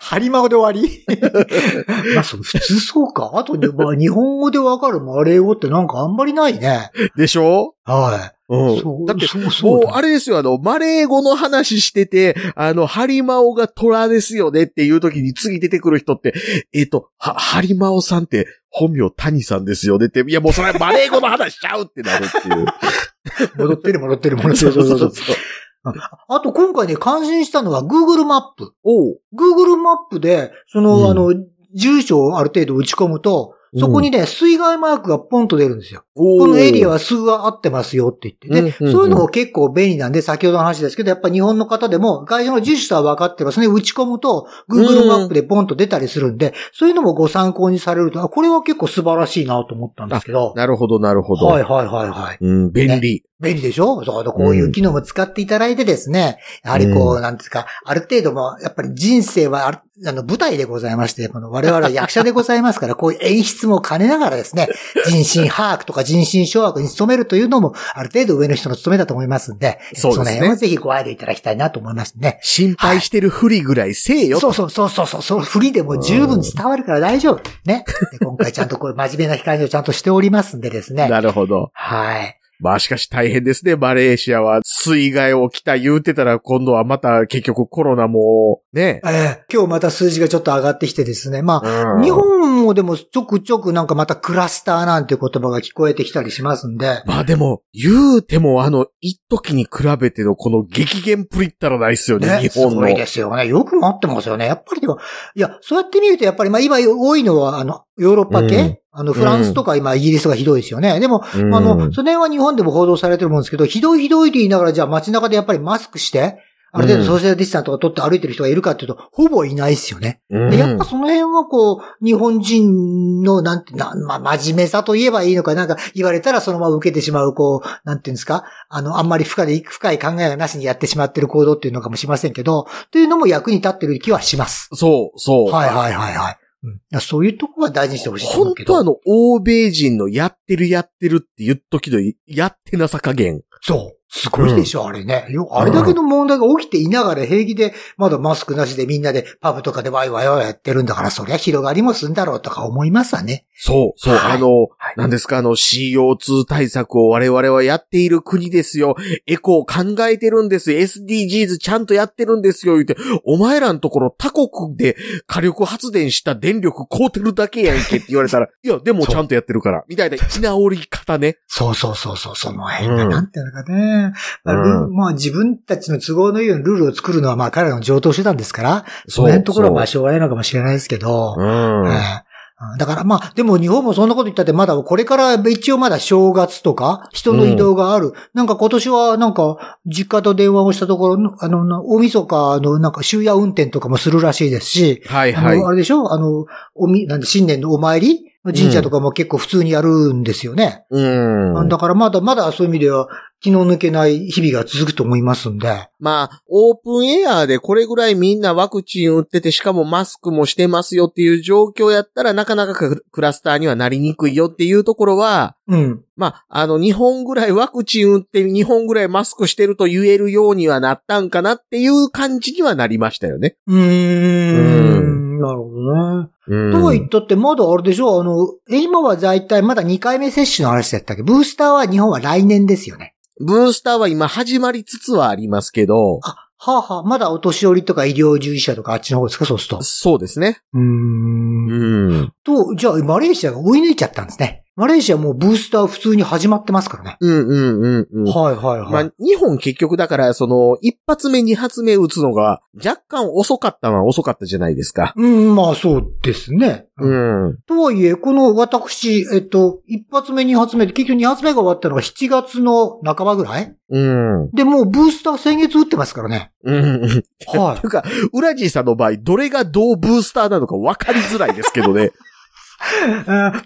ハリマオで終わり？まあ、普通そうか？あとで、まあ、日本語でわかるマレー語ってなんかあんまりないね。でしょ？はうんい。そう、だって、そうそうもう、だあれですよ、あの、マレー語の話してて、あの、ハリマオが虎ですよねっていう時に次出てくる人って、えっ、と、は、ハリマオさんって本名谷さんですよねって、いやもうそれはマレー語の話しちゃうってなるっていう。戻ってる戻ってる戻ってる。そうそうそうそう。あと今回ね、感心したのは Google マップ。おう。Google マップで、その、うんあの、住所をある程度打ち込むと、そこにね、水害マークがポンと出るんですよ。おこのエリアは、は数が合ってますよって言って。で、そういうのも結構便利なんで、先ほどの話ですけど、やっぱ日本の方でも、会社の住所は分かってますね。打ち込むと、Google マップでポンと出たりするんで、そういうのもご参考にされると、あこれは結構素晴らしいなと思ったんですけど。なるほど、なるほど。はいはいはいはい。うん、便利。便利でしょ？そう、こういう機能も使っていただいてですね、やはりこう、うんなんですか、ある程度も、やっぱり人生はある、あの、舞台でございまして、この我々は役者でございますから、こういう演出も兼ねながらですね、人心把握とか人心掌握に努めるというのも、ある程度上の人の務めだと思いますんで、そうですねの辺はぜひご愛慮いただきたいなと思いますね。心配してるふりぐらいせえよ。そうそうそうそうそう、その振りでも十分伝わるから大丈夫。ね。で今回ちゃんとこう、真面目な光をちゃんとしておりますんでですね。なるほど。はい。まあしかし大変ですね、マレーシアは。水害起きた言うてたら今度はまた結局コロナも、ね。ええ今日また数字がちょっと上がってきてですね。まあ、うん日本もでもちょくちょくなんかまたクラスターなんて言葉が聞こえてきたりしますんで。まあでも、言うてもあの、一時に比べてのこの激減プリったらないっすよね、ね、日本の。すごいですよね。よく待ってますよね。やっぱりでも、いや、そうやって見るとやっぱりまあ今多いのはあの、ヨーロッパ系、うんあの、フランスとか今イギリスがひどいですよね。でも、うんあの、その辺は日本でも報道されてるもんですけど、ひどいひどいって言いながらじゃあ街中でやっぱりマスクして、ある程度ソーシャルディスタンスとか取って歩いてる人がいるかっていうと、ほぼいないですよね。うんでやっぱその辺はこう、日本人の、なんて、な、まあ、真面目さと言えばいいのか、なんか言われたらそのまま受けてしまう、こう、なんていうんですか、あの、あんまり深い、深い考えがなしにやってしまってる行動っていうのかもしれませんけど、というのも役に立ってる気はします。そう、そう。はいはいはいはい。うん、いやそういうとこは大事にしてほしい。本当あの、欧米人のやってるやってるって言っときの、やってなさ加減。そう。すごいでしょ、あれね。よ、あれだけの問題が起きていながら平気で、まだマスクなしでみんなでパブとかでワイワイワイやってるんだから、そりゃ広がりもするんだろうとか思いますわね。そう、そう、はいあの、はいなんですか、あの CO2 対策を我々はやっている国ですよ。エコを考えてるんです。SDGs ちゃんとやってるんですよ。言って、お前らのところ他国で火力発電した電力買うてるだけやんけって言われたら、いや、でもちゃんとやってるから。みたいな居直り方ね。そうそうそうそう、その辺が、うんなんていうのかね。まあうんルまあ自分たちの都合のいいようにルールを作るのはまあ彼らの上等手段ですから、その辺のところはまあそしょうがないのかもしれないですけど、う。うん。ええだからまあ、でも日本もそんなこと言ったってまだこれから一応まだ正月とか人の移動がある。なんか今年はなんか実家と電話をしたところ、あの、な大晦日のなんか終夜運転とかもするらしいですし、はいはいあの、あ。れでしょ？あの、おみ、なんで新年のお参り？の神社とかも結構普通にやるんですよね。うん。だからまだまだそういう意味では気の抜けない日々が続くと思いますんで。まあ、オープンエアでこれぐらいみんなワクチン打ってて、しかもマスクもしてますよっていう状況やったら、なかなかククラスターにはなりにくいよっていうところは、うん。まあ、あの、日本ぐらいワクチン打って、日本ぐらいマスクしてると言えるようにはなったんかなっていう感じにはなりましたよね。うーん。なるほどね。うんとは言ったって、まだあれでしょ？あの、え今は大体まだ2回目接種の話だったっけ？ブースターは日本は来年ですよね。ブースターは今始まりつつはありますけど、あ、はあはあ、まだお年寄りとか医療従事者とかあっちの方ですかそうすると。そうですね。うーん。うん。と、じゃあマレーシアが追い抜いちゃったんですね。マレーシアもうブースター普通に始まってますからね。うんうんうんうん。はいはいはい。まあ、日本結局だから、その、一発目、二発目打つのが、若干遅かったのは遅かったじゃないですか。うん、まあそうですね。うん。とはいえ、この私、えっと、一発目、二発目で、結局二発目が終わったのが7月の半ばぐらい？うん。で、もうブースター先月打ってますからね。うん。はとい うか、ウラジーさんの場合、どれがどうブースターなのか分かりづらいですけどね。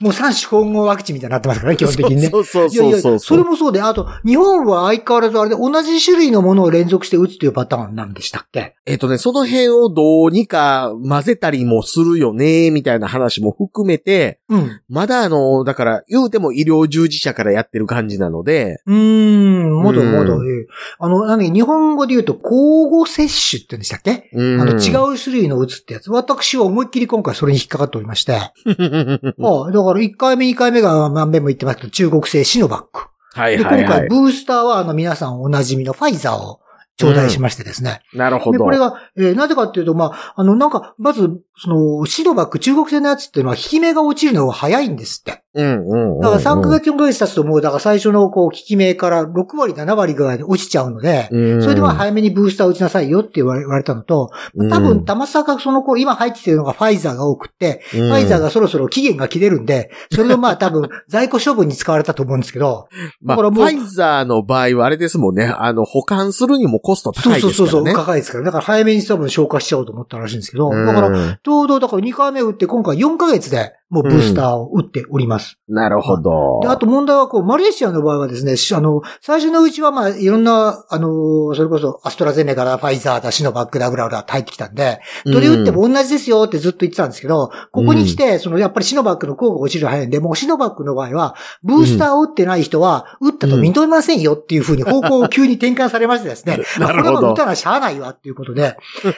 もう三種混合ワクチンみたいになってますからね、基本的にね。そうそうそうそう。それもそうで、あと、日本は相変わらずあれで同じ種類のものを連続して打つというパターンなんでしたっけ？えっとね、その辺をどうにか混ぜたりもするよね、みたいな話も含めて、うん。まだあの、だから、言うても医療従事者からやってる感じなので、うーん、まだまだ、うええあの、なんで、日本語で言うと、交互接種って言うんでしたっけ？うんあの、違う種類の打つってやつ。私は思いっきり今回それに引っかかっておりまして。ああ、だから1回目、2回目が何遍も言ってますけど、中国製シノバック。はいで、今回、はいはい。ブースターは、あの、皆さんお馴染みのファイザーを頂戴しましてですね。で、なるほど。これが、えーなぜかっていうと、まあ、あの、なんか、まず、その、シノバック、中国製のやつっていうのは、効き目が落ちるのが早いんですって。うんうんうんうん。だから3ヶ月、4ヶ月経つともう、だから最初の、こう、効き目から6割、7割ぐらいで落ちちゃうので、うん、それでまあ早めにブースター打ちなさいよって言われたのと、うん多分、たまさかその頃、今入ってきてるのがファイザーが多くって、うん、ファイザーがそろそろ期限が切れるんで、それのまあ多分、在庫処分に使われたと思うんですけど、まあ、ファイザーの場合はあれですもんね。あの、保管するにもコストそう高いそうそうそう、ですからね。高いですから。だから早めに多分消化しちゃおうと思ったらしいんですけど、うんだから、ちょうどだから2回目打って今回4ヶ月でもうブースターを打っております。なるほど。で、あと問題はこう、マレーシアの場合はですね、しあの、最初のうちはまあ、いろんな、あの、それこそアストラゼネカだ、ファイザーだ、シノバックだ、ブラブラ入ってきたんで、どれ打っても同じですよってずっと言ってたんですけど、ここに来て、その、やっぱりシノバックの効果が落ちる早いん。で、もうシノバックの場合は、ブースターを打ってない人は、打ったと認めませんよっていうふうに方向を急に転換されましてですね、なるほど。これは打たなしゃあないわっていうことで、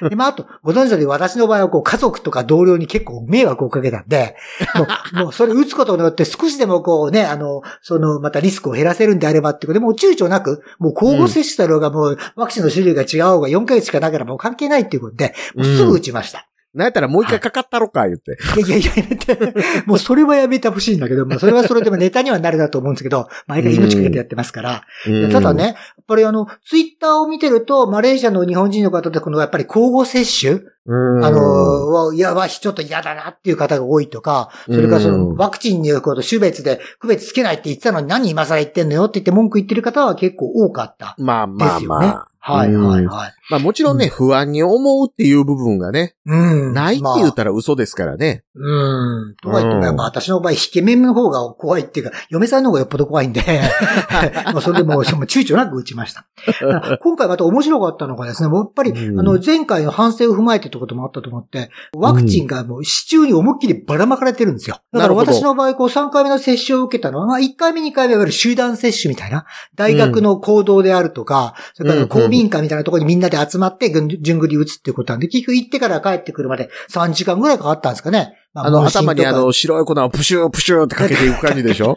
で、まあ、あと、ご存知のように私の場合はこう、家族とか同僚に結構迷惑をかけたんで、もう、もうそれ打つことによって少しでもこうね、あの、その、またリスクを減らせるんであればっていうことで、もう躊躇なく、もう交互接種だろうが、もうワクチンの種類が違おうが4ヶ月しかなければもう関係ないっていうことで、もうすぐ打ちました。なんやったらもう一回かかったろか、言って。いやいやいや。もうそれはやめてほしいんだけど、まあそれはそれでもネタにはなるなと思うんですけど、毎回命かけてやってますから。うんただね、やっぱりあの、ツイッターを見てると、マレーシアの日本人の方でこのやっぱり交互接種うんあの、はいや、わちょっと嫌だなっていう方が多いとか、それからそうんの、ワクチンによること種別で区別つけないって言ってたのに何今更言ってんのよって言って文句言ってる方は結構多かった。まあまあですよねまあ。はいはいはい。まあもちろんね、不安に思うっていう部分がね、うん。ないってまあ言ったら嘘ですからね。うん。とは言っても、うんやっぱ私の場合、引け面の方が怖いっていうか、嫁さんの方がよっぽど怖いんで、まあそれでもう、躊躇なく打ちました。今回また面白かったのがですね、もうやっぱり、うんあの、前回の反省を踏まえてってこともあったと思って、ワクチンがもう市中に思いっきりばらまかれてるんですよ。だからなるほど私の場合、こう3回目の接種を受けたのは、まあ1回目2回目はいわゆる集団接種みたいな、大学の行動であるとか、それから公民館みたいなところにみんなで集まって、ぐん順繰り打つっていうことなんで、結局行ってから帰ってくるまで3時間ぐらいかかったんですかね。まあの、頭にあの、白い粉をプシュープシューってかけていく感じでしょ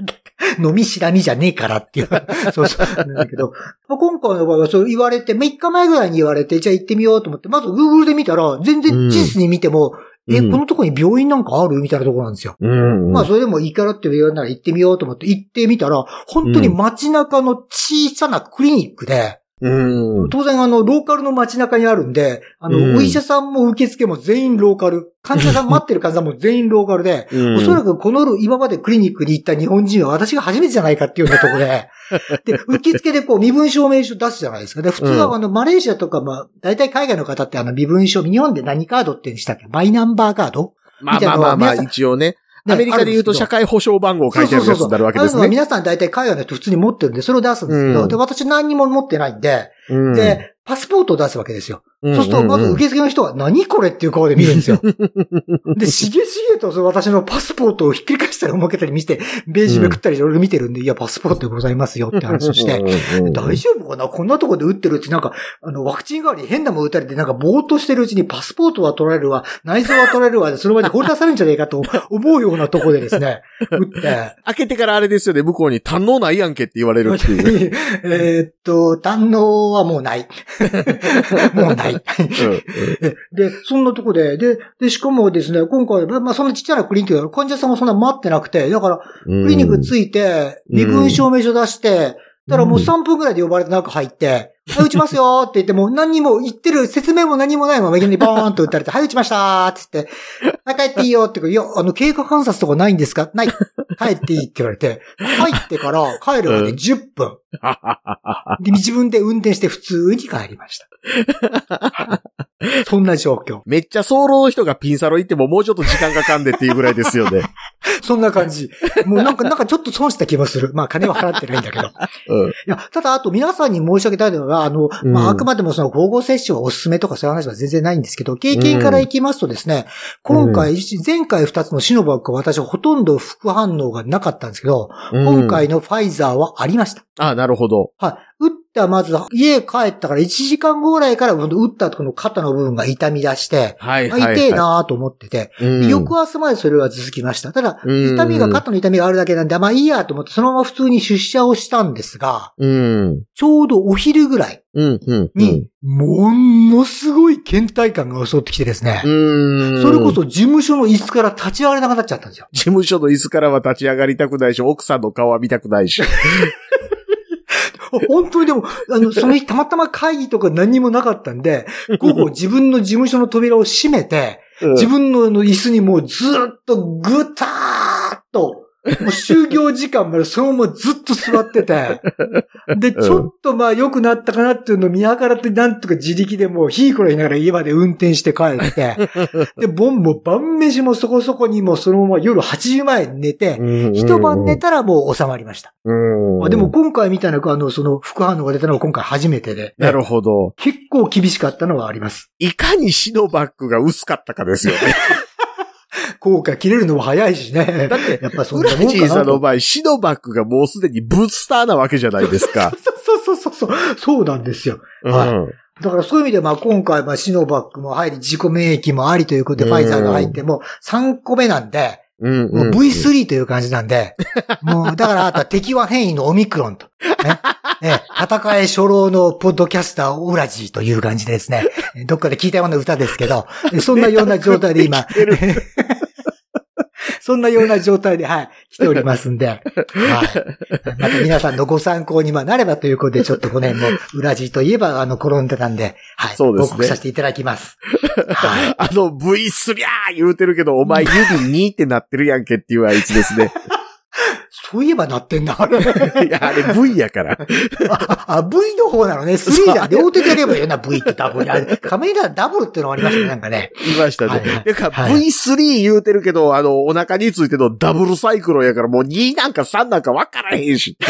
飲みしらみじゃねえからっていう。そうそう。なんだけど、まあ今回の場合はそう言われて、まあ、1日前ぐらいに言われて、じゃあ行ってみようと思って、まず Google で見たら、全然地図に見ても、え、うんこのとこに病院なんかあるみたいなところなんですよ。うん。まあ、それでもいいからって言われなら行ってみようと思って行ってみたら、本当に街中の小さなクリニックで、うん。当然あの、ローカルの街中にあるんで、あの、うんお医者さんも受付も全員ローカル。患者さん待ってる患者さんも全員ローカルで、うんおそらくこの今までクリニックに行った日本人は私が初めてじゃないかっていうようなところで、で、受付でこう身分証明書出すじゃないですか。で、普通はあの、マレーシアとか、まあ、大体海外の方ってあの、身分証、日本で何カードって言うんでしたっけ？マイナンバーカード？まあまあまあまあ、皆さん一応ね。ねアメリカで言うと社会保障番号書いてあるやつになるわけですああいうのはね。皆さん大体海外の人普通に持ってるんで、それを出すんですけど、うん。で、私何にも持ってないんで、うん。で、パスポートを出すわけですよ。うんそうすると、まず受付の人は、何これっていう顔で見るんですよ。で、しげしげとその私のパスポートをひっくり返したり重けたり見て、ベージュめくったりいろいろ見てるんで、いや、パスポートでございますよって話をして、うん大丈夫かなこんなとこで打ってるうちなんか、あの、ワクチン代わりに変なもん打たれて、なんかぼーっとしてるうちにパスポートは取られるわ、内臓は取られるわ。で、その場で放り出されるんじゃないかと思うようなとこでですね、打って、開けてからあれですよね、向こうに堪能ないやんけって言われるっていう。えーっと、堪能はもうない。もうない。え で、そんなとこで、で、で、しかもですね、今回、まあ、そんなちっちゃなクリニック患者さんもそんな待ってなくて、だから、ククリニック着いて、うん身分証明書出して、だからもう3分くらいで呼ばれて中入って、はい、打ちますよって言っても、何にも言ってる説明も何もないまま、いきなりバーンと打たれて、はい、打ちましたって言って、はい、帰っていいよって言ういや、あの、経過観察とかないんですか？ない。帰っていいって言われて、入ってから帰るまで10分。で、自分で運転して普通に帰りました。そんな状況。めっちゃ早漏の人がピンサロ行ってももうちょっと時間かかんでっていうぐらいですよね。そんな感じ。もうなんか、なんかちょっと損した気もする。まあ金は払ってないんだけど。い うん。や、ただあと皆さんに申し上げたいのは、あの、まうんああくまでもその交互接種はおすすめとかそういう話は全然ないんですけど、経験からいきますとですね、今回、前回2つのシノバックは私はほとんど副反応がなかったんですけど、今回のファイザーはありました。あ、なるほど。はい。打った、まず、家帰ったから1時間後ぐらいから、打ったこの肩の部分が痛み出して、はい、あはい。痛えなと思ってて、うん。翌朝までそれは続きました。ただ、うん痛みが、肩の痛みがあるだけなんで、まあいいやと思って、そのまま普通に出社をしたんですが、うん。ちょうどお昼ぐらい。に、ものすごい倦怠感が襲ってきてですね、うん。それこそ事務所の椅子から立ち上がれなくなっちゃったんですよ。事務所の椅子からは立ち上がりたくないし、奥さんの顔は見たくないし。本当にでも、あの、その日たまたま会議とか何にもなかったんで、午後自分の事務所の扉を閉めて、自分のあの椅子にもうずっとぐたーっと、もう就業時間までそのままずっと座ってて、で、ちょっとまあ良くなったかなっていうのを見計らってなんとか自力でもうヒーコロ言いながら家まで運転して帰って、で、ボンも晩飯もそこそこにもうそのまま夜8時前に寝て、うん一晩寝たらもう収まりました。でも、今回みたいな、あの、その副反応が出たのは今回初めてで、なるほど。結構厳しかったのはあります。いかにシノバックが薄かったかですよね。効果切れるのも早いしね。だって、やっぱそんなもんかなと。ジーさんの場合、シノバックがもうすでにブースターなわけじゃないですか。そうそうそうそう。そうなんですよ。はいうんだからそういう意味で、まあ今回、まあシノバックも入り、自己免疫もありということで、うんファイザーが入って、もう3個目なんで、うんもう V3 という感じなんで、もうだからあとは敵は変異のオミクロンと。ね。ね戦え初老のポッドキャスターオラジーという感じでですね、どっかで聞いたような歌ですけど、そんなような状態で今、そんなような状態で、はい、来ておりますんで、はい。また皆さんのご参考にまあなればということで、ちょっとこの辺も、ウラジーといえば、あの、転んでたんで、はい。そうですね報告させていただきます。はい。あの V3 ー言うてるけど、お前指2ってなってるやんけっていうあいつですね。そういえばなってんな、あれ。いや、あれ V やから。あ、あ V の方なのね。3だ。両手でやればいいよな、V とダブル。あれ仮面ライダブルってのがありましたね、なんかね。言いましたね。はいはいてか、はい V3 言うてるけど、あの、お腹についてのダブルサイクロンやから、もう2なんか3なんか分からへんしって。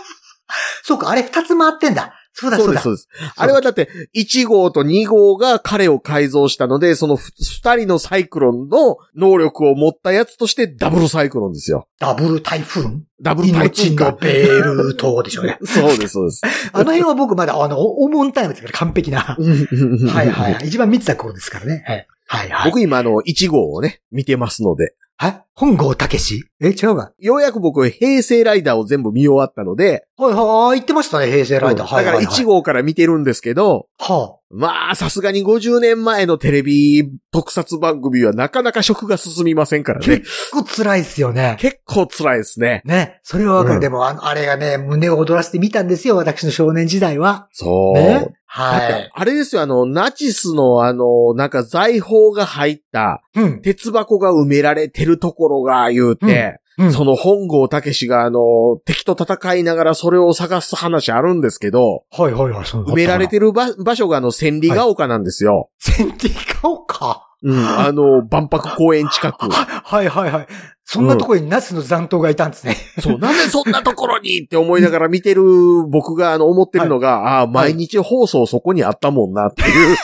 そうか、あれ二つ回ってんだ。そうだ、そううだそです、。そうです。あれはだって、1号と2号が彼を改造したので、その2人のサイクロンの能力を持ったやつとしてダブルサイクロンですよ。ダブル台風ダブルタイプ命のか。ベール島でしょうね。そうです、そうです。あの辺は僕まだ、あの、オモンタイムですから完璧な。はいはいはい。一番見てた頃ですからね。はい。はいはい。僕今あの、1号をね、見てますので。はい本郷武史？え、違うわ。ようやく僕、平成ライダーを全部見終わったので、はいはい、言ってましたね、平成ライダー。うんだから1号から見てるんですけど、はまあ、さすがに50年前のテレビ特撮番組はなかなか食が進みませんからあ、ね。結構辛いっすよね。結構辛いですね。ね。それはわかる。うんでも、あの、あれがね、胸を躍らせてみたんですよ、私の少年時代は。そう。ね。はい。あれですよ、あの、ナチスのあの、なんか財宝が入ったうん。鉄箱が埋められてるところが言うて、うんその本郷武史があの、敵と戦いながらそれを探す話あるんですけど、はいはいはい。埋められてる場場所があの、千里ヶ丘なんですよ。戦時顔か。うん。あの、万博公園近く。はいはいはい。そんなところにナスの残党がいたんですね。そう、なんでそんなところにって思いながら見てる僕があの思ってるのが、ああ、毎日放送そこにあったもんなっていう。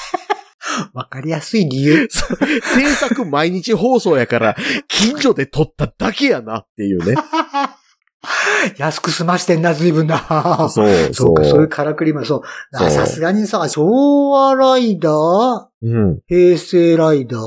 わかりやすい理由。制作毎日放送やから、近所で撮っただけやなっていうね。安く済ましてんな、随分な。そう、そうか、そういうからくりも、そう。さすがにさ、昭和ライダー？うん。平成ライダー？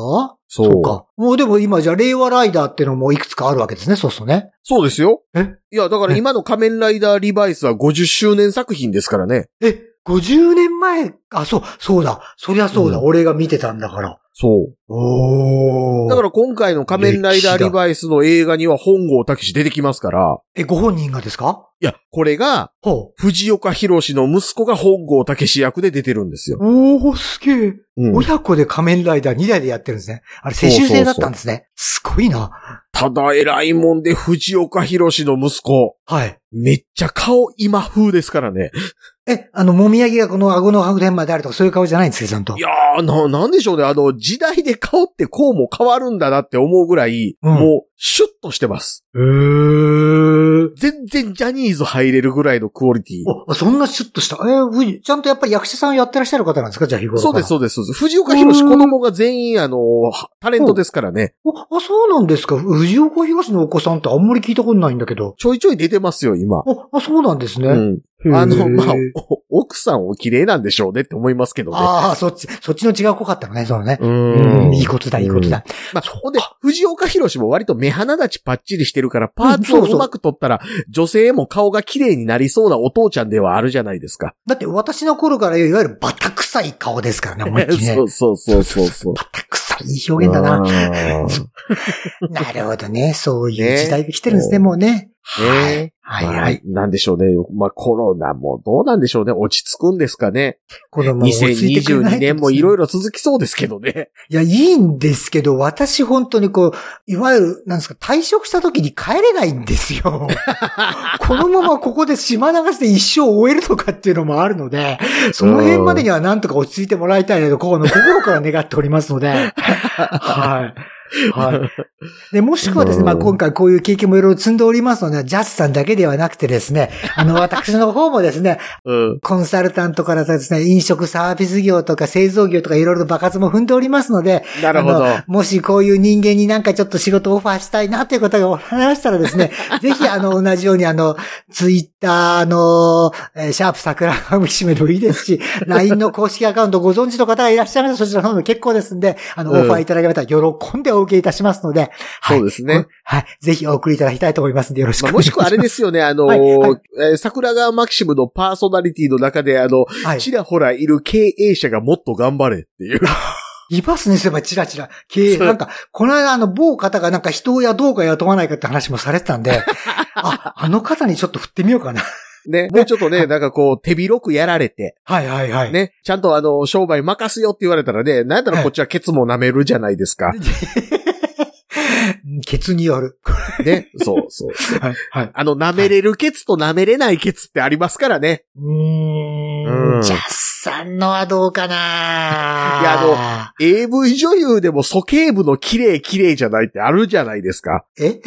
そう。そうか。もうでも今じゃあ令和ライダーってのもいくつかあるわけですね、そうするとね。そうですよ。え？いや、だから今の仮面ライダーリバイスは50周年作品ですからね。え、50年前？あ、そう、そうだ。そりゃそうだ。うん俺が見てたんだから。そう。おー。だから今回の仮面ライダーリバイスの映画には本郷武史出てきますから、え、ご本人がですか？いや、これが、ほ藤岡弘の息子が本郷武史役で出てるんですよ。う。おー、すげえ。うん親子で仮面ライダー2台でやってるんですね。あれ、世襲制だったんですね。すごいな。ただ偉いもんで藤岡弘の息子。はい。めっちゃ顔今風ですからね。え、あの、もみあげがこの顎の辺まであるとかそういう顔じゃないんですか、ちゃんと？い。やー、な、なんでしょうね。あの、時代で顔ってこうも変わるんだなって思うぐらい、うんもう、シュッとしてます。へー。全然ジャニーズ入れるぐらいのクオリティ。お、そんなシュッとした。えーちゃんとやっぱり役者さんやってらっしゃる方なんですか？じゃあ日頃そうです、そうです、そうです。藤岡弘子供が全員、あの、タレントですからね。おあ、そうなんですか？藤岡東のお子さんってあんまり聞いたことないんだけど。ちょいちょい出てますよ、今。あ、あそうなんですね。うん。あの、まあ、お奥さんお綺麗なんでしょうねって思いますけどね。ああ、そっち、そっちの血が濃かったのね、そのね。ううん、いいことだ、いいことだ。まあ、ほんで、藤岡弘も割と目鼻立ちパッチリしてるから、パーツをうまく取ったら、女性も顔が綺麗になりそうなお父ちゃんではあるじゃないですか。だって私の頃からいわゆるバタ臭い顔ですからね、思いっきりね そ。うそうそうそうそう。バタ臭いいい表現だな。な。なるほどね。そういうね時代が来てるんですね、もうね。はい。ねはいはい。まあなんでしょうね。まあコロナもどうなんでしょうね。落ち着くんですかね。子供も落ち着いてくれない2022年もいろいろ。ろ続きそうですけどね。いや、いいんですけど、私本当にこう、いわゆる、なんですか、退職した時に帰れないんですよ。このままここで島流して一生終えるとかっていうのもあるので、その辺までにはなんとか落ち着いてもらいたいなと、ここの心から願っておりますので、はい。はい。で、もしくはですね、まあうん今回こういう経験もいろいろ積んでおりますので、ジャスさんだけではなくてですね、あの、私の方もですね、うん。コンサルタントからですね、飲食サービス業とか製造業とかいろいろと爆発も踏んでおりますので、なるほど。もしこういう人間になんかちょっと仕事オファーしたいなという方がおられましたらですね、ぜひあの、同じようにあの、ツイッターの、えーシャープ桜川しめでもいいですし、LINE の公式アカウントご存知の方がいらっしゃいましたらそちらの方も結構ですんで、あの、うんオファーいただけまたら喜んでお受けいたしますので、はい。そうですね。はい。ぜひお送りいただきたいと思いますので、よろしくまあ、お願いします。もしくはあれですよね、あの、はいはいえー桜川マキシムのパーソナリティの中で、あの、はい。ちらほらいる経営者がもっと頑張れっていう。いますね、そういえば、チラチラ。経営、なんか、この間、あの、某方がなんか人を雇うか雇わないかって話もされてたんで、あ、あの方にちょっと振ってみようかな。ね、もうちょっとね、なんかこう、手広くやられて、はいはいはい。ね、ちゃんとあの、商売任すよって言われたらね、なんやったらこっちはケツも舐めるじゃないですか。ケツによる。ね、そうそう。はい。はい。あの、舐めれるケツと舐めれないケツってありますからね。うーうんん。ジャスさんのはどうかな？いやあ AV 女優でも鼠径部の綺麗綺麗じゃないってあるじゃないですか。え？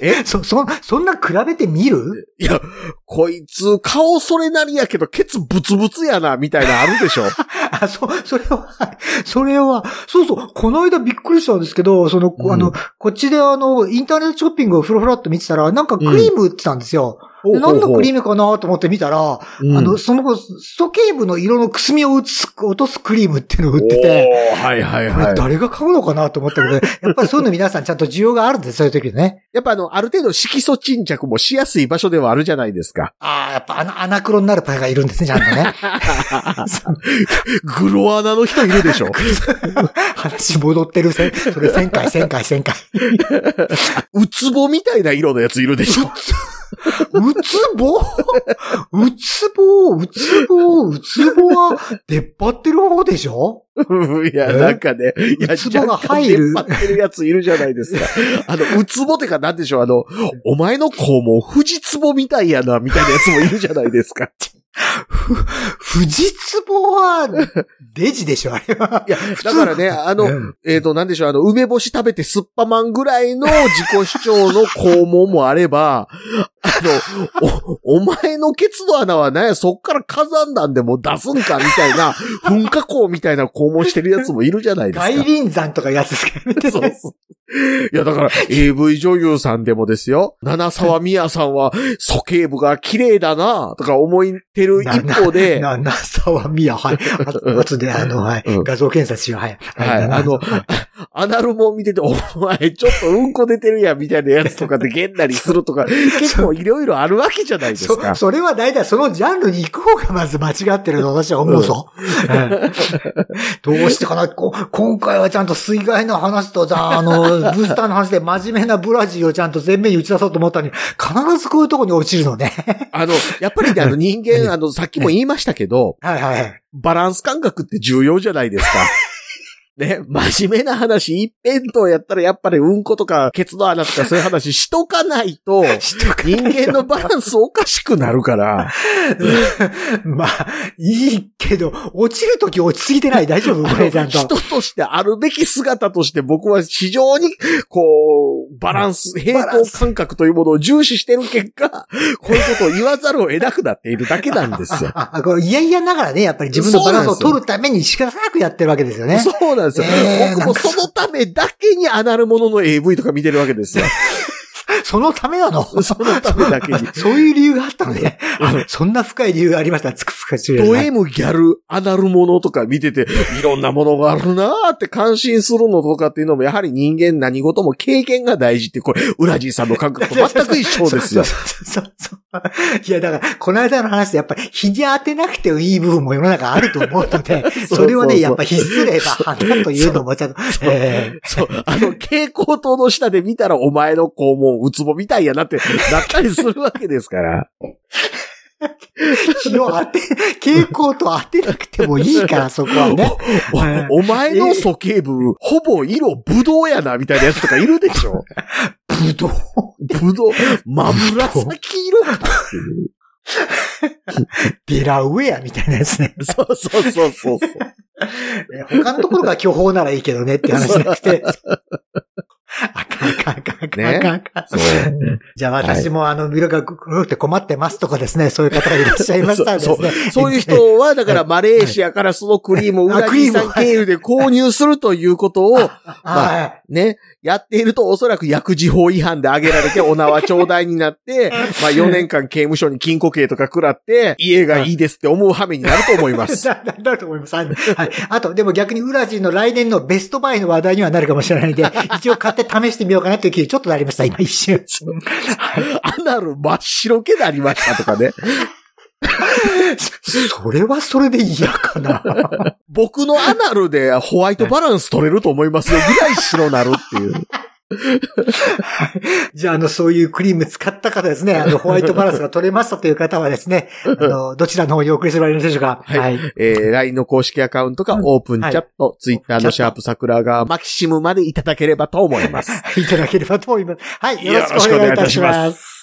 え？そ、そ、そんな比べてみる？いや、こいつ顔それなりやけどケツブツブツやな、みたいなあるでしょ。あ、そ、それは、それは、そうそう、この間びっくりしたんですけど、その、うんあの、こっちであの、インターネットショッピングをフロフラっと見てたら、なんかクリーム売ってたんですよ。で何のクリームかなと思って見たら、うんあの、その、鼠径部の色のくすみを落とすクリームっていうのを売ってて、はいはいはい。誰が買うのかなと思ったけど、やっぱりそういうの皆さんちゃんと需要があるんです、そういう時ね。やっぱあの、ある程度色素沈着もしやすい場所ではあるじゃないですか。ああ、やっぱアナアナクロになるパイがいるんですね、ちゃんとね。グロアナの人いるでしょ？話戻ってるせ、それ1000回、1000回、1000回。ウツボみたいな色のやついるでしょ？うつぼうつぼうつぼうつぼは出っ張ってる方でしょ？いや、え？なんかね、いや、ウツボが入る？出っ張ってるやついるじゃないですか。あの、ウツボってかなんでしょう、あの、お前の子も富士ツボみたいやな、みたいなやつもいるじゃないですか。ふ、富士壺は、デジでしょあれは。いや、だからね、あの、うんえっ、と、なんでしょう、あの、梅干し食べてスッパマンぐらいの自己主張の肛門もあれば、あの、お、お前のケツの穴はね、そっから火山弾でも出すんかみたいな、噴火口みたいな肛門してるやつもいるじゃないですか。外輪山とかやつですからね。そうそう。いや、だから、AV 女優さんでもですよ。七沢美也さんは、鼠径部が綺麗だな、とか思ってる一方で、な、な、沢宮、はい。ああとで、あの、はい うん。画像検査しよう、はい。はい、あの、アナルも見てて、お前、ちょっとうんこ出てるやん、みたいなやつとかでげんなりするとか、結構いろいろあるわけじゃないですそか。それは大体そのジャンルに行く方がまず間違ってると私は思うぞ。うん どうしてかなこ今回はちゃんと水害の話と、じゃあ、あの、ブースターの話で真面目なブラジルをちゃんと前面に打ち出そうと思ったのに、必ずこういうところに落ちるのね。あの、やっぱりね、あの人間、あの、さっきも言いましたけど、はいはい。バランス感覚って重要じゃないですか。ね、真面目な話、一辺倒やったらやっぱりうんことか、ケツの穴とかそういう話しとかないと、人間のバランスおかしくなるから。まあ、いいけど、落ちるとき落ちすぎてない大丈夫？これちゃんと。人としてあるべき姿として僕は非常に、こう、バランス、平衡感覚というものを重視してる結果、こういうことを言わざるを得なくなっているだけなんですよ。いやいやながらね、やっぱり自分のバランスを取るために仕方なくやってるわけですよね。そうなんですよ。えー僕もそのためだけにアナルものの AV とか見てるわけですよ。そのためなの？そのためだけに。そういう理由があったのね。あそんな深い理由がありました。つくつくしド M ギャル、アナルものとか見てて、いろんなものがあるなーって感心するのとかっていうのも、やはり人間何事も経験が大事って、これ、ウラジーさんの感覚と 全く一緒ですよ。そうそう。いや、だから、この間の話でやっぱり、日に当てなくてもいい部分も世の中あると思うので、それをね、やっぱ必須例が花というのもちょっと、えそう。あの、蛍光灯の下で見たらお前の肛門、ウツボみたいやなって、なったりするわけですから。ー日を当て、傾向と当てなくてもいいから、そこはね。はいおお前の鼠径部、ほぼ色ブドウやな、みたいなやつとかいるでしょぶどう。ブドウ、真紫色か。デラウェアみたいなやつね。そうそうそうそうそう。え他のところが巨峰ならいいけどねって話じゃなくて。かんかんかんかんかん。じゃあ私もあの、色が黒くて困ってますとかですね、そういう方がいらっしゃいましたですそうね。そういう人は、だからマレーシアからそのクリームをウラジーさん経由で購入するということを、はいね、やっているとおそらく薬事法違反で挙げられてお縄頂戴になって、まあ4年間刑務所に禁錮刑とか食らって、家がいいですって思う羽目になると思いま。す。だ、だだと思います。はい。あと、でも逆にウラジンの来年のベストバイの話題にはなるかもしれないんで、一応買って試してみようかなという気にちょっとなりました、今一瞬。アナル真っ白けなりましたとかね。それはそれで嫌かな。僕のアナルでホワイトバランス取れると思いますよぐらい白なるっていう。じゃあ、あの、そういうクリーム使った方ですね、あの、ホワイトバランスが取れましたという方はですね、あの、どちらの方にお送りすればよろしいでしょうか。はいはい。えー、LINE の公式アカウントかうんオープンチャット、Twitter のシャープ桜がマキシムまでいただければと思います。いただければと思います。はい。よろしくお願いいたしよろしくお願いいたします。